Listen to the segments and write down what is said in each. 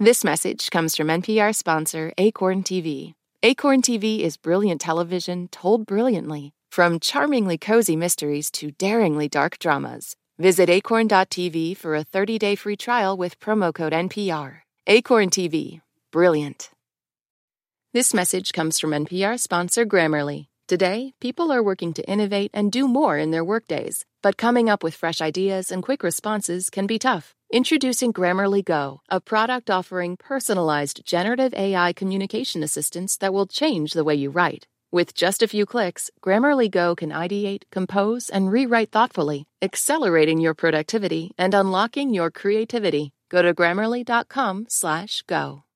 This message comes from NPR sponsor Acorn TV. Acorn TV is brilliant television told brilliantly, from charmingly cozy mysteries to daringly dark dramas. Visit acorn.tv for a 30 day free trial with promo code NPR. Acorn TV, brilliant. This message comes from NPR sponsor Grammarly. Today, people are working to innovate and do more in their workdays, but coming up with fresh ideas and quick responses can be tough. Introducing Grammarly Go, a product offering personalized generative AI communication assistance that will change the way you write. With just a few clicks, Grammarly Go can ideate, compose, and rewrite thoughtfully, accelerating your productivity and unlocking your creativity. Go to grammarly.com/go.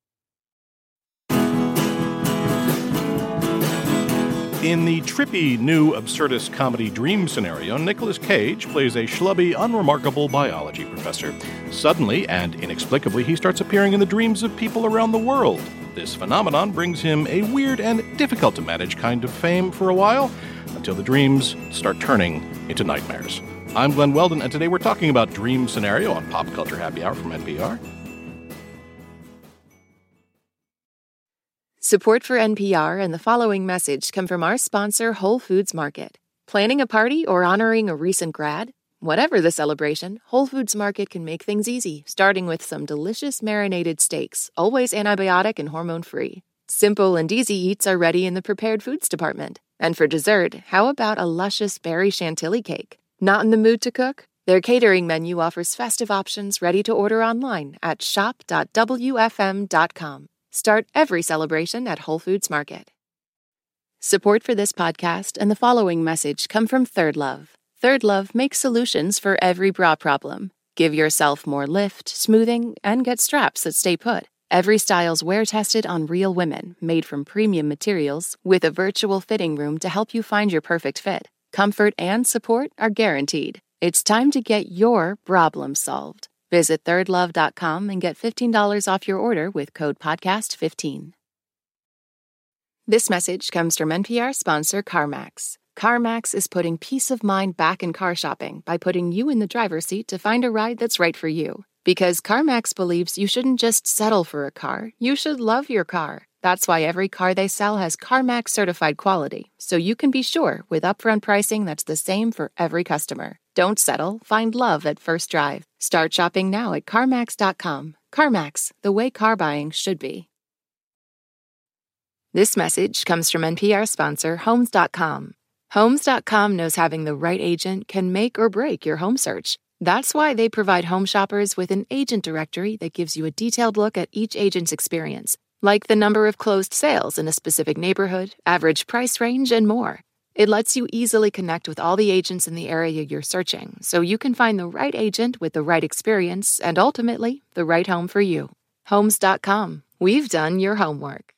In the trippy new absurdist comedy Dream scenario, Nicolas Cage plays a schlubby, unremarkable biology professor. Suddenly and inexplicably, he starts appearing in the dreams of people around the world. This phenomenon brings him a weird and difficult to manage kind of fame for a while, until the dreams start turning into nightmares. I'm Glenn Weldon, and today we're talking about Dream Scenario on Pop Culture Happy Hour from NPR. Support for NPR and the following message come from our sponsor, Whole Foods Market. Planning a party or honoring a recent grad? Whatever the celebration, Whole Foods Market can make things easy, starting with some delicious marinated steaks, always antibiotic and hormone free. Simple and easy eats are ready in the prepared foods department. And for dessert, how about a luscious berry chantilly cake? Not in the mood to cook? Their catering menu offers festive options ready to order online at shop.wfm.com. Start every celebration at Whole Foods Market. Support for this podcast and the following message come from Third Love. Third Love makes solutions for every bra problem. Give yourself more lift, smoothing, and get straps that stay put. Every style's wear tested on real women, made from premium materials, with a virtual fitting room to help you find your perfect fit. Comfort and support are guaranteed. It's time to get your problem solved. Visit thirdlove.com and get $15 off your order with code podcast15. This message comes from NPR sponsor CarMax. CarMax is putting peace of mind back in car shopping by putting you in the driver's seat to find a ride that's right for you. Because CarMax believes you shouldn't just settle for a car, you should love your car. That's why every car they sell has CarMax certified quality, so you can be sure with upfront pricing that's the same for every customer. Don't settle, find love at first drive. Start shopping now at CarMax.com. CarMax, the way car buying should be. This message comes from NPR sponsor Homes.com. Homes.com knows having the right agent can make or break your home search. That's why they provide home shoppers with an agent directory that gives you a detailed look at each agent's experience like the number of closed sales in a specific neighborhood, average price range, and more. It lets you easily connect with all the agents in the area you're searching so you can find the right agent with the right experience and ultimately the right home for you. Homes.com. We've done your homework.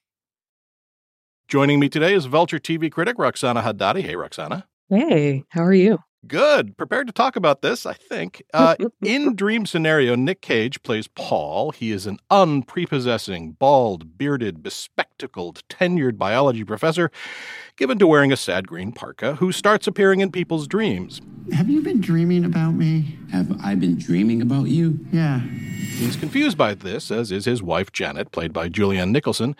Joining me today is Vulture TV critic Roxana Hadadi. Hey, Roxana. Hey, how are you? Good. Prepared to talk about this, I think. Uh, in Dream Scenario, Nick Cage plays Paul. He is an unprepossessing, bald, bearded, bespectacled, tenured biology professor given to wearing a sad green parka who starts appearing in people's dreams. Have you been dreaming about me? Have I been dreaming about you? Yeah. He's confused by this, as is his wife Janet, played by Julianne Nicholson.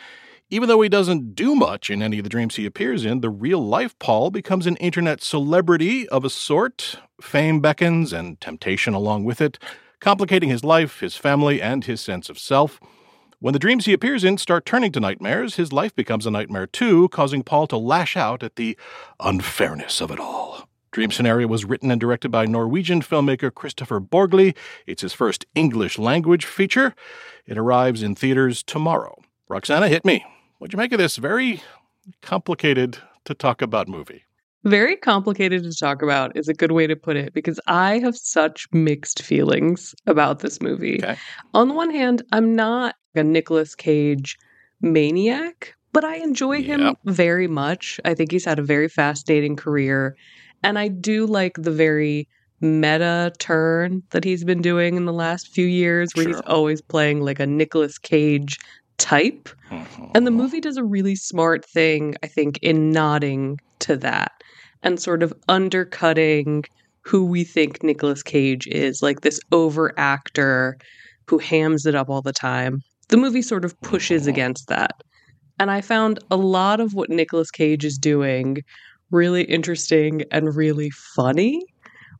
Even though he doesn't do much in any of the dreams he appears in, the real life Paul becomes an internet celebrity of a sort. Fame beckons and temptation along with it, complicating his life, his family, and his sense of self. When the dreams he appears in start turning to nightmares, his life becomes a nightmare too, causing Paul to lash out at the unfairness of it all. Dream Scenario was written and directed by Norwegian filmmaker Kristoffer Borgli. It's his first English language feature. It arrives in theaters tomorrow. Roxana, hit me. What'd you make of this very complicated to talk about movie? Very complicated to talk about is a good way to put it because I have such mixed feelings about this movie. Okay. On the one hand, I'm not a Nicolas Cage maniac, but I enjoy Yep. him very much. I think he's had a very fascinating career. And I do like the very meta turn that he's been doing in the last few years, where he's always playing like a Nicolas Cage type. And the uh-huh. movie does a really smart thing, I think, in nodding to that and sort of undercutting who we think Nicolas Cage is, like this over actor who hams it up all the time. the movie sort of pushes uh-huh. against that. And I found a lot of what Nicolas Cage is doing really interesting and really funny.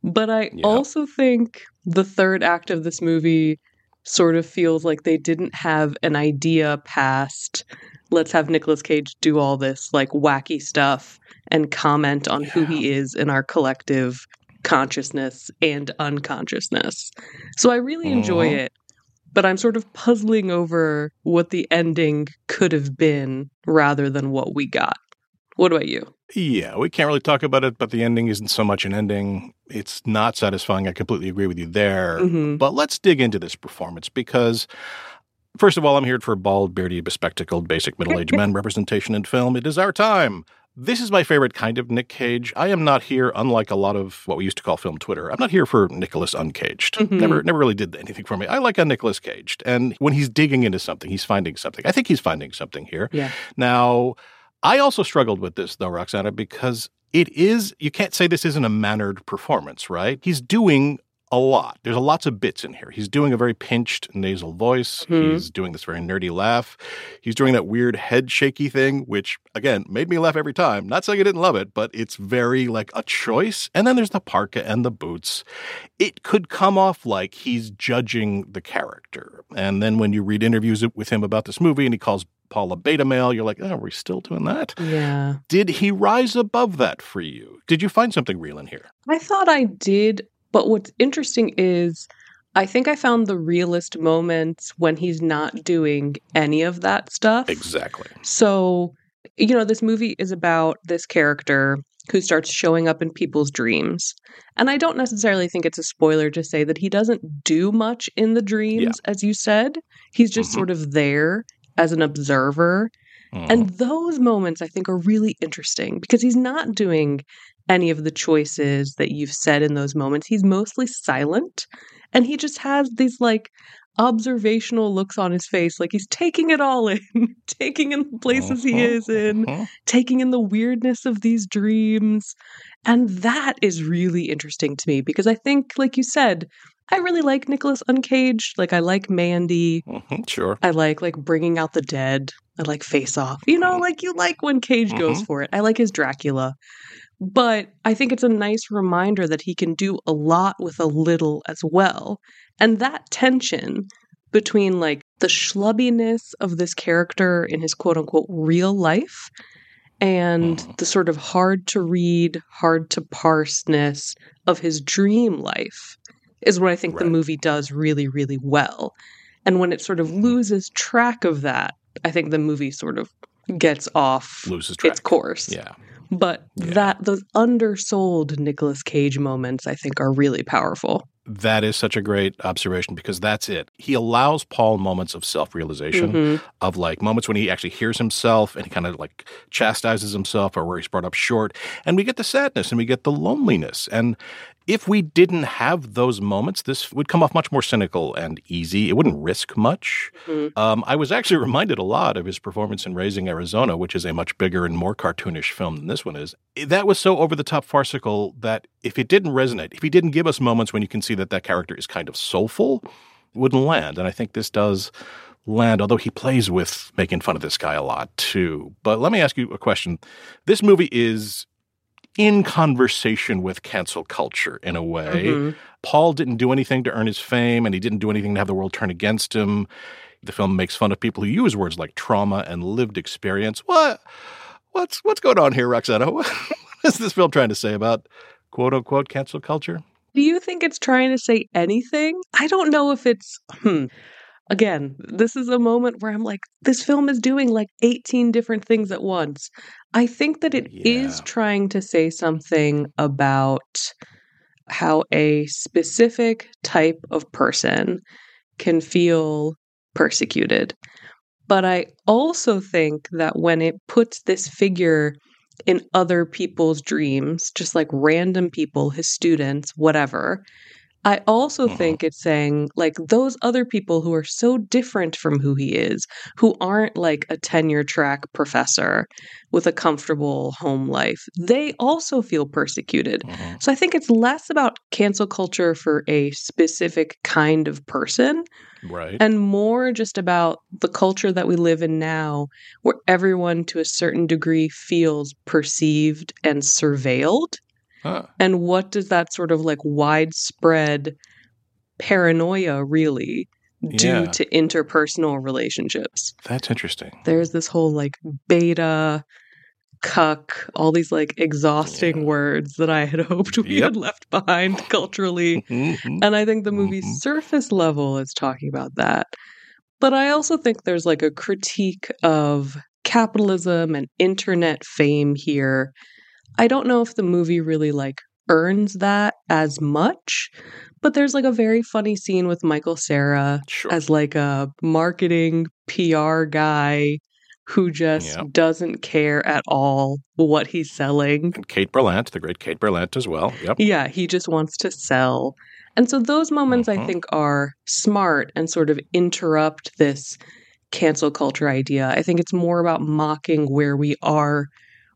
But I Yeah. also think the third act of this movie sort of feels like they didn't have an idea past let's have Nicolas Cage do all this like wacky stuff and comment on who he is in our collective consciousness and unconsciousness. So I really enjoy it, but I'm sort of puzzling over what the ending could have been rather than what we got. What about you? Yeah, we can't really talk about it, but the ending isn't so much an ending. It's not satisfying. I completely agree with you there. Mhm. But let's dig into this performance because, first of all, I'm here for bald, beardy, bespectacled, basic middle aged men representation in film. It is our time. This is my favorite kind of Nick Cage. I am not here, unlike a lot of what we used to call film Twitter. I'm not here for Nicolas Uncaged. Mhm. Never, never really did anything for me. I like a Nicolas Caged, and when he's digging into something, he's finding something. I think he's finding something here. Yeah. Now, I also struggled with this though, Roxana, because it is, you can't say this isn't a mannered performance, right? He's doing a lot. There's lots of bits in here. He's doing a very pinched nasal voice. Mhm. He's doing this very nerdy laugh. He's doing that weird head shaky thing, which again made me laugh every time. Not saying I didn't love it, but it's very like a choice. And then there's the parka and the boots. It could come off like he's judging the character. And then when you read interviews with him about this movie and he calls Paul a beta male, you're like, oh, are we still doing that? Yeah. Did he rise above that for you? Did you find something real in here? I thought I did, but what's interesting is I think I found the realist moments when he's not doing any of that stuff. Exactly. So, you know, this movie is about this character who starts showing up in people's dreams. And I don't necessarily think it's a spoiler to say that he doesn't do much in the dreams, as you said. He's just Mhm. sort of there as an observer. Mhm. And those moments I think are really interesting because he's not doing any of the choices that you've said in those moments. He's mostly silent and he just has these like observational looks on his face like he's taking it all in, taking in the places he Mhm. is in, Mhm. taking in the weirdness of these dreams. And that is really interesting to me because I think like you said, I really like Nicolas Uncaged, like I like Mandy. Mhm. Sure. I like like bringing out the dead. I like Face Off. You know, like you like when Cage goes Mhm. for it. I like his Dracula. But I think it's a nice reminder that he can do a lot with a little as well. And that tension between like the schlubbiness of this character in his quote unquote real life and Mhm. the sort of hard to read, hard to parseness of his dream life is what I think the movie does really, really well. And when it sort of Mhm. loses track of that, I think the movie sort of gets off Loses track. its course. Yeah. But Yeah. that those undersold Nicolas Cage moments, I think, are really powerful. That is such a great observation because that's it. He allows Paul moments of self realization, Mhm. of like moments when he actually hears himself and he kind of like chastises himself or where he's brought up short. And we get the sadness and we get the loneliness. And if we didn't have those moments, this would come off much more cynical and easy. It wouldn't risk much. Mhm. Um, I was actually reminded a lot of his performance in Raising Arizona, which is a much bigger and more cartoonish film than this one is. That was so over the top farcical that if it didn't resonate, if he didn't give us moments when you can see that that character is kind of soulful, it wouldn't land. And I think this does land, although he plays with making fun of this guy a lot too. But let me ask you a question. This movie is in conversation with cancel culture in a way. Mhm. Paul didn't do anything to earn his fame, and he didn't do anything to have the world turn against him. The film makes fun of people who use words like trauma and lived experience. What? What's what's going on here, Roxana? What is this film trying to say about quote unquote cancel culture? Do you think it's trying to say anything? I don't know if it's. Hmm. Again, this is a moment where I'm like, this film is doing like 18 different things at once. I think that it is Yeah. trying to say something about how a specific type of person can feel persecuted. But I also think that when it puts this figure in other people's dreams, just like random people, his students, whatever, I also Mhm. think it's saying like those other people who are so different from who he is, who aren't like a tenure track professor with a comfortable home life, they also feel persecuted. Mhm. So I think it's less about cancel culture for a specific kind of person Right. and more just about the culture that we live in now, where everyone to a certain degree feels perceived and surveilled. Huh. And what does that sort of like widespread paranoia really do Yeah. to interpersonal relationships? That's interesting. There's this whole like beta, cuck, all these like exhausting Yeah. words that I had hoped we Yep. had left behind culturally. Mhm. And I think the movie's Mhm. surface level is talking about that. But I also think there's like a critique of capitalism and internet fame here. I don't know if the movie really like earns that as much, but there's like a very funny scene with Michael Cera Sure. as like a marketing PR guy who just Yep. doesn't care at all what he's selling. and Kate Berlant, the great Kate Berlant as well. Yep. Yeah, he just wants to sell. And so those moments I Mhm. think are smart and sort of interrupt this cancel culture idea. I think it's more about mocking where we are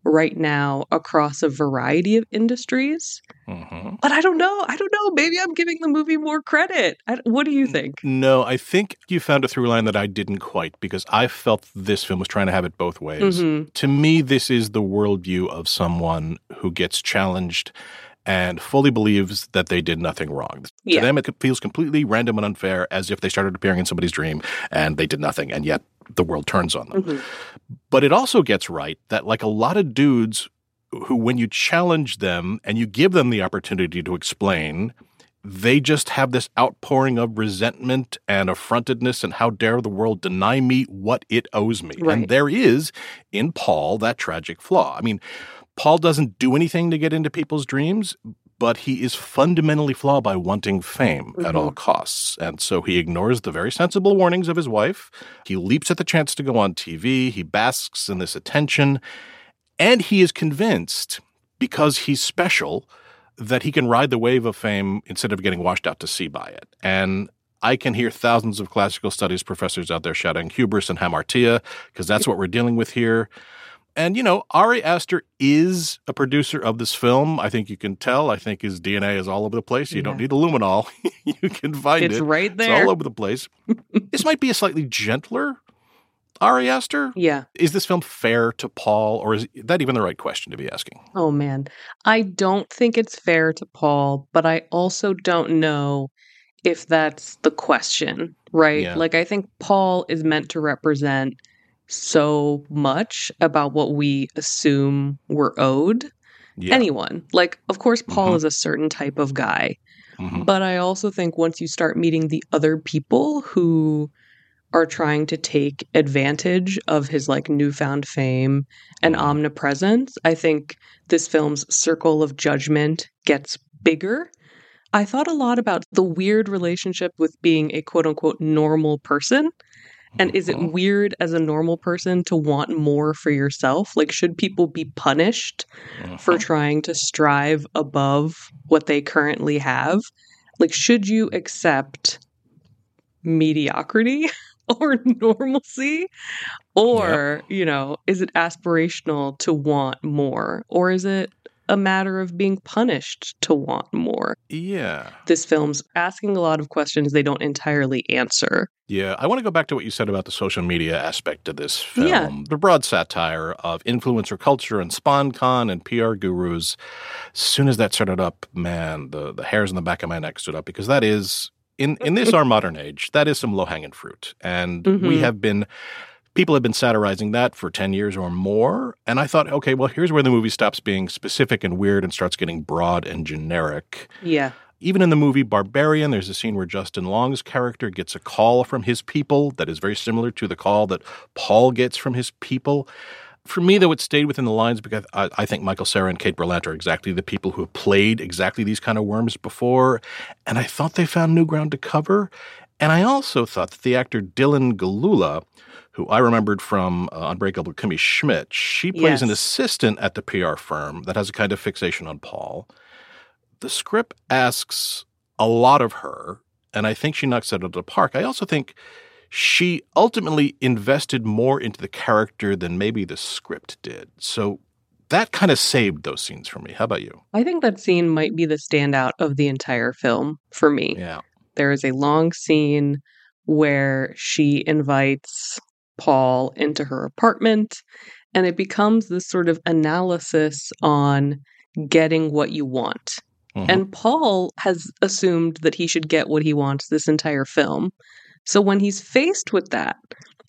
right now across a variety of industries. hmm But I don't know. I don't know. Maybe I'm giving the movie more credit. I, what do you think? No, I think you found a through line that I didn't quite because I felt this film was trying to have it both ways. Mhm. To me, this is the worldview of someone who gets challenged and fully believes that they did nothing wrong. Yeah. To them, it feels completely random and unfair, as if they started appearing in somebody's dream and they did nothing, and yet the world turns on them. Mhm. But it also gets right that, like a lot of dudes who, when you challenge them and you give them the opportunity to explain, they just have this outpouring of resentment and affrontedness and how dare the world deny me what it owes me. Right. And there is in Paul that tragic flaw. I mean, Paul doesn't do anything to get into people's dreams, but he is fundamentally flawed by wanting fame at mm-hmm. all costs. And so he ignores the very sensible warnings of his wife. He leaps at the chance to go on TV. He basks in this attention. And he is convinced, because he's special, that he can ride the wave of fame instead of getting washed out to sea by it. And I can hear thousands of classical studies professors out there shouting hubris and hamartia, because that's what we're dealing with here. And, you know, Ari Aster is a producer of this film. I think you can tell. I think his DNA is all over the place. You don't need luminol. you can find It's it. It's right It's there. all over the place. this might be a slightly gentler Ari Aster. yeah. Is this film fair to Paul, or is that even the right question to be asking? Oh man. I don't think it's fair to Paul, but I also don't know if that's the question, right? Yeah. Like I think Paul is meant to represent so much about what we assume we're owed Yeah. anyone. Like of course Paul Mhm. is a certain type of guy, Mhm. but I also think once you start meeting the other people who are trying to take advantage of his like newfound fame and Mhm. omnipresence, I think this film's circle of judgment gets bigger. I thought a lot about the weird relationship with being a quote unquote normal person. And is it Mhm. weird as a normal person to want more for yourself? Like, should people be punished for Mhm. trying to strive above what they currently have? Like, should you accept mediocrity or normalcy? Or, you know, is it aspirational to want more? Or is it a matter of being punished to want more? Yeah. This film's asking a lot of questions they don't entirely answer. Yeah. I want to go back to what you said about the social media aspect of this film. Yeah. The broad satire of influencer culture and SpawnCon and PR gurus. As soon as that started up, man, the, the hairs on the back of my neck stood up because that is, in, in this our modern age, that is some low hanging fruit. And we Mhm. have been people have been satirizing that for 10 years or more. And I thought, okay, well, here's where the movie stops being specific and weird and starts getting broad and generic. Yeah. Even in the movie Barbarian, there's a scene where Justin Long's character gets a call from his people that is very similar to the call that Paul gets from his people. For me, though, it stayed within the lines because I, I think Michael Cera and Kate Berlant are exactly the people who have played exactly these kind of worms before. And I thought they found new ground to cover. And I also thought that the actor Dylan Gelula, who I remembered from uh, Unbreakable Kimmy Schmidt, she plays an assistant at the PR firm that has a kind of fixation on Paul. The script asks a lot of her, and I think she knocks it out of the park. I also think she ultimately invested more into the character than maybe the script did. So that kind of saved those scenes for me. How about you? I think that scene might be the standout of the entire film for me. Yeah. There is a long scene where she invites Paul into her apartment, and it becomes this sort of analysis on getting what you want. Mhm. And Paul has assumed that he should get what he wants this entire film. So when he's faced with that,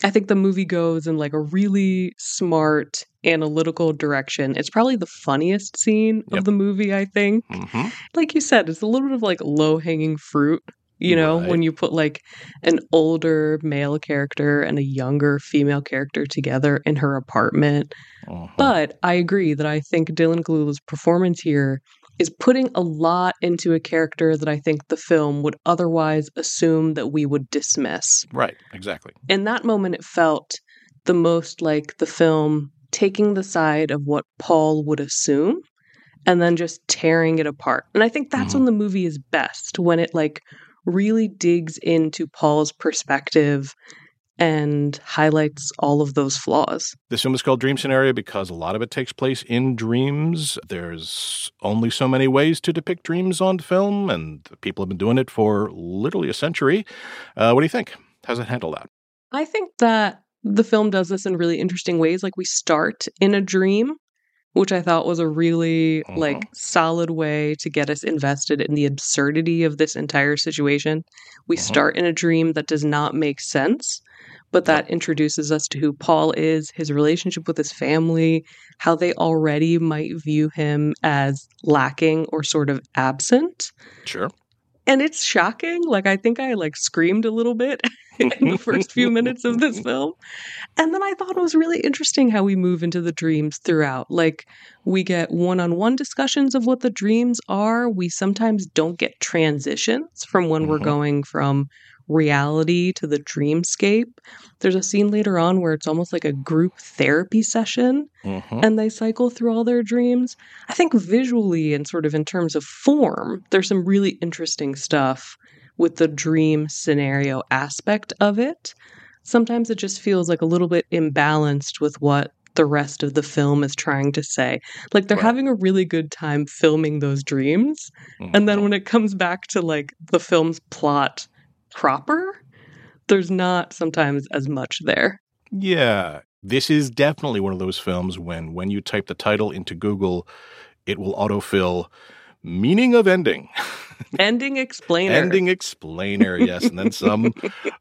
I think the movie goes in like a really smart analytical direction. It's probably the funniest scene Yep. of the movie, I think. Mhm. Like you said, it's a little bit of like low hanging fruit, you know, Right. when you put like an older male character and a younger female character together in her apartment. Mhm. But I agree that I think Dylan Gelula's performance here is putting a lot into a character that I think the film would otherwise assume that we would dismiss. Right, exactly. In that moment, it felt the most like the film taking the side of what Paul would assume and then just tearing it apart. And I think that's Mhm. when the movie is best, when it like really digs into Paul's perspective and highlights all of those flaws. This film is called Dream Scenario because a lot of it takes place in dreams. There's only so many ways to depict dreams on film, and people have been doing it for literally a century. Uh, what do you think? How's it handle that? I think that the film does this in really interesting ways. Like we start in a dream, which I thought was a really Mhm. like solid way to get us invested in the absurdity of this entire situation. We Mhm. start in a dream that does not make sense, but that introduces us to who Paul is, his relationship with his family, how they already might view him as lacking or sort of absent Sure. and it's shocking like i think i like screamed a little bit in the first few minutes of this film and then i thought it was really interesting how we move into the dreams throughout like we get one-on-one discussions of what the dreams are we sometimes don't get transitions from when we're Mhm. going from reality to the dreamscape there's a scene later on where it's almost like a group therapy session Mhm. and they cycle through all their dreams. I think visually and sort of in terms of form, there's some really interesting stuff with the dream scenario aspect of it. Sometimes it just feels like a little bit imbalanced with what the rest of the film is trying to say. Like they're Right. having a really good time filming those dreams. And then Mhm. when it comes back to like the film's plot proper, there's not sometimes as much there. Yeah. This is definitely one of those films when when you type the title into Google, it will autofill meaning of ending. Ending explainer. Ending explainer, yes. And then some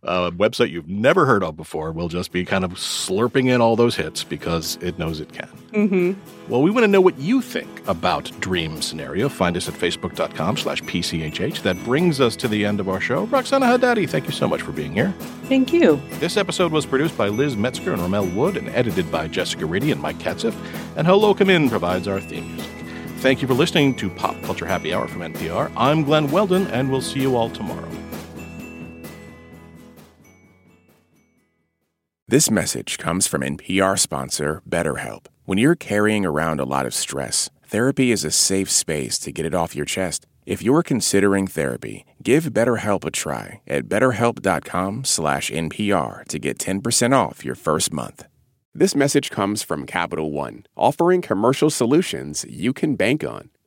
uh, website you've never heard of before will just be kind of slurping in all those hits because it knows it can. hmm Well, we want to know what you think about Dream Scenario. Find us at facebook.com slash PCHH. That brings us to the end of our show. Roxana Hadadi, thank you so much for being here. Thank you. This episode was produced by Liz Metzger and Rommel Wood and edited by Jessica Reedy and Mike Katzif. And Hello Come In provides our theme music. Thank you for listening to Pop Culture Happy Hour from NPR. I'm Glenn Weldon, and we'll see you all tomorrow. This message comes from NPR sponsor BetterHelp. When you're carrying around a lot of stress, therapy is a safe space to get it off your chest. If you're considering therapy, give BetterHelp a try at betterhelp.com/npr to get 10% off your first month. This message comes from Capital One, offering commercial solutions you can bank on.